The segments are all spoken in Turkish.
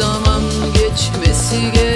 zaman geçmesi gerek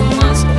must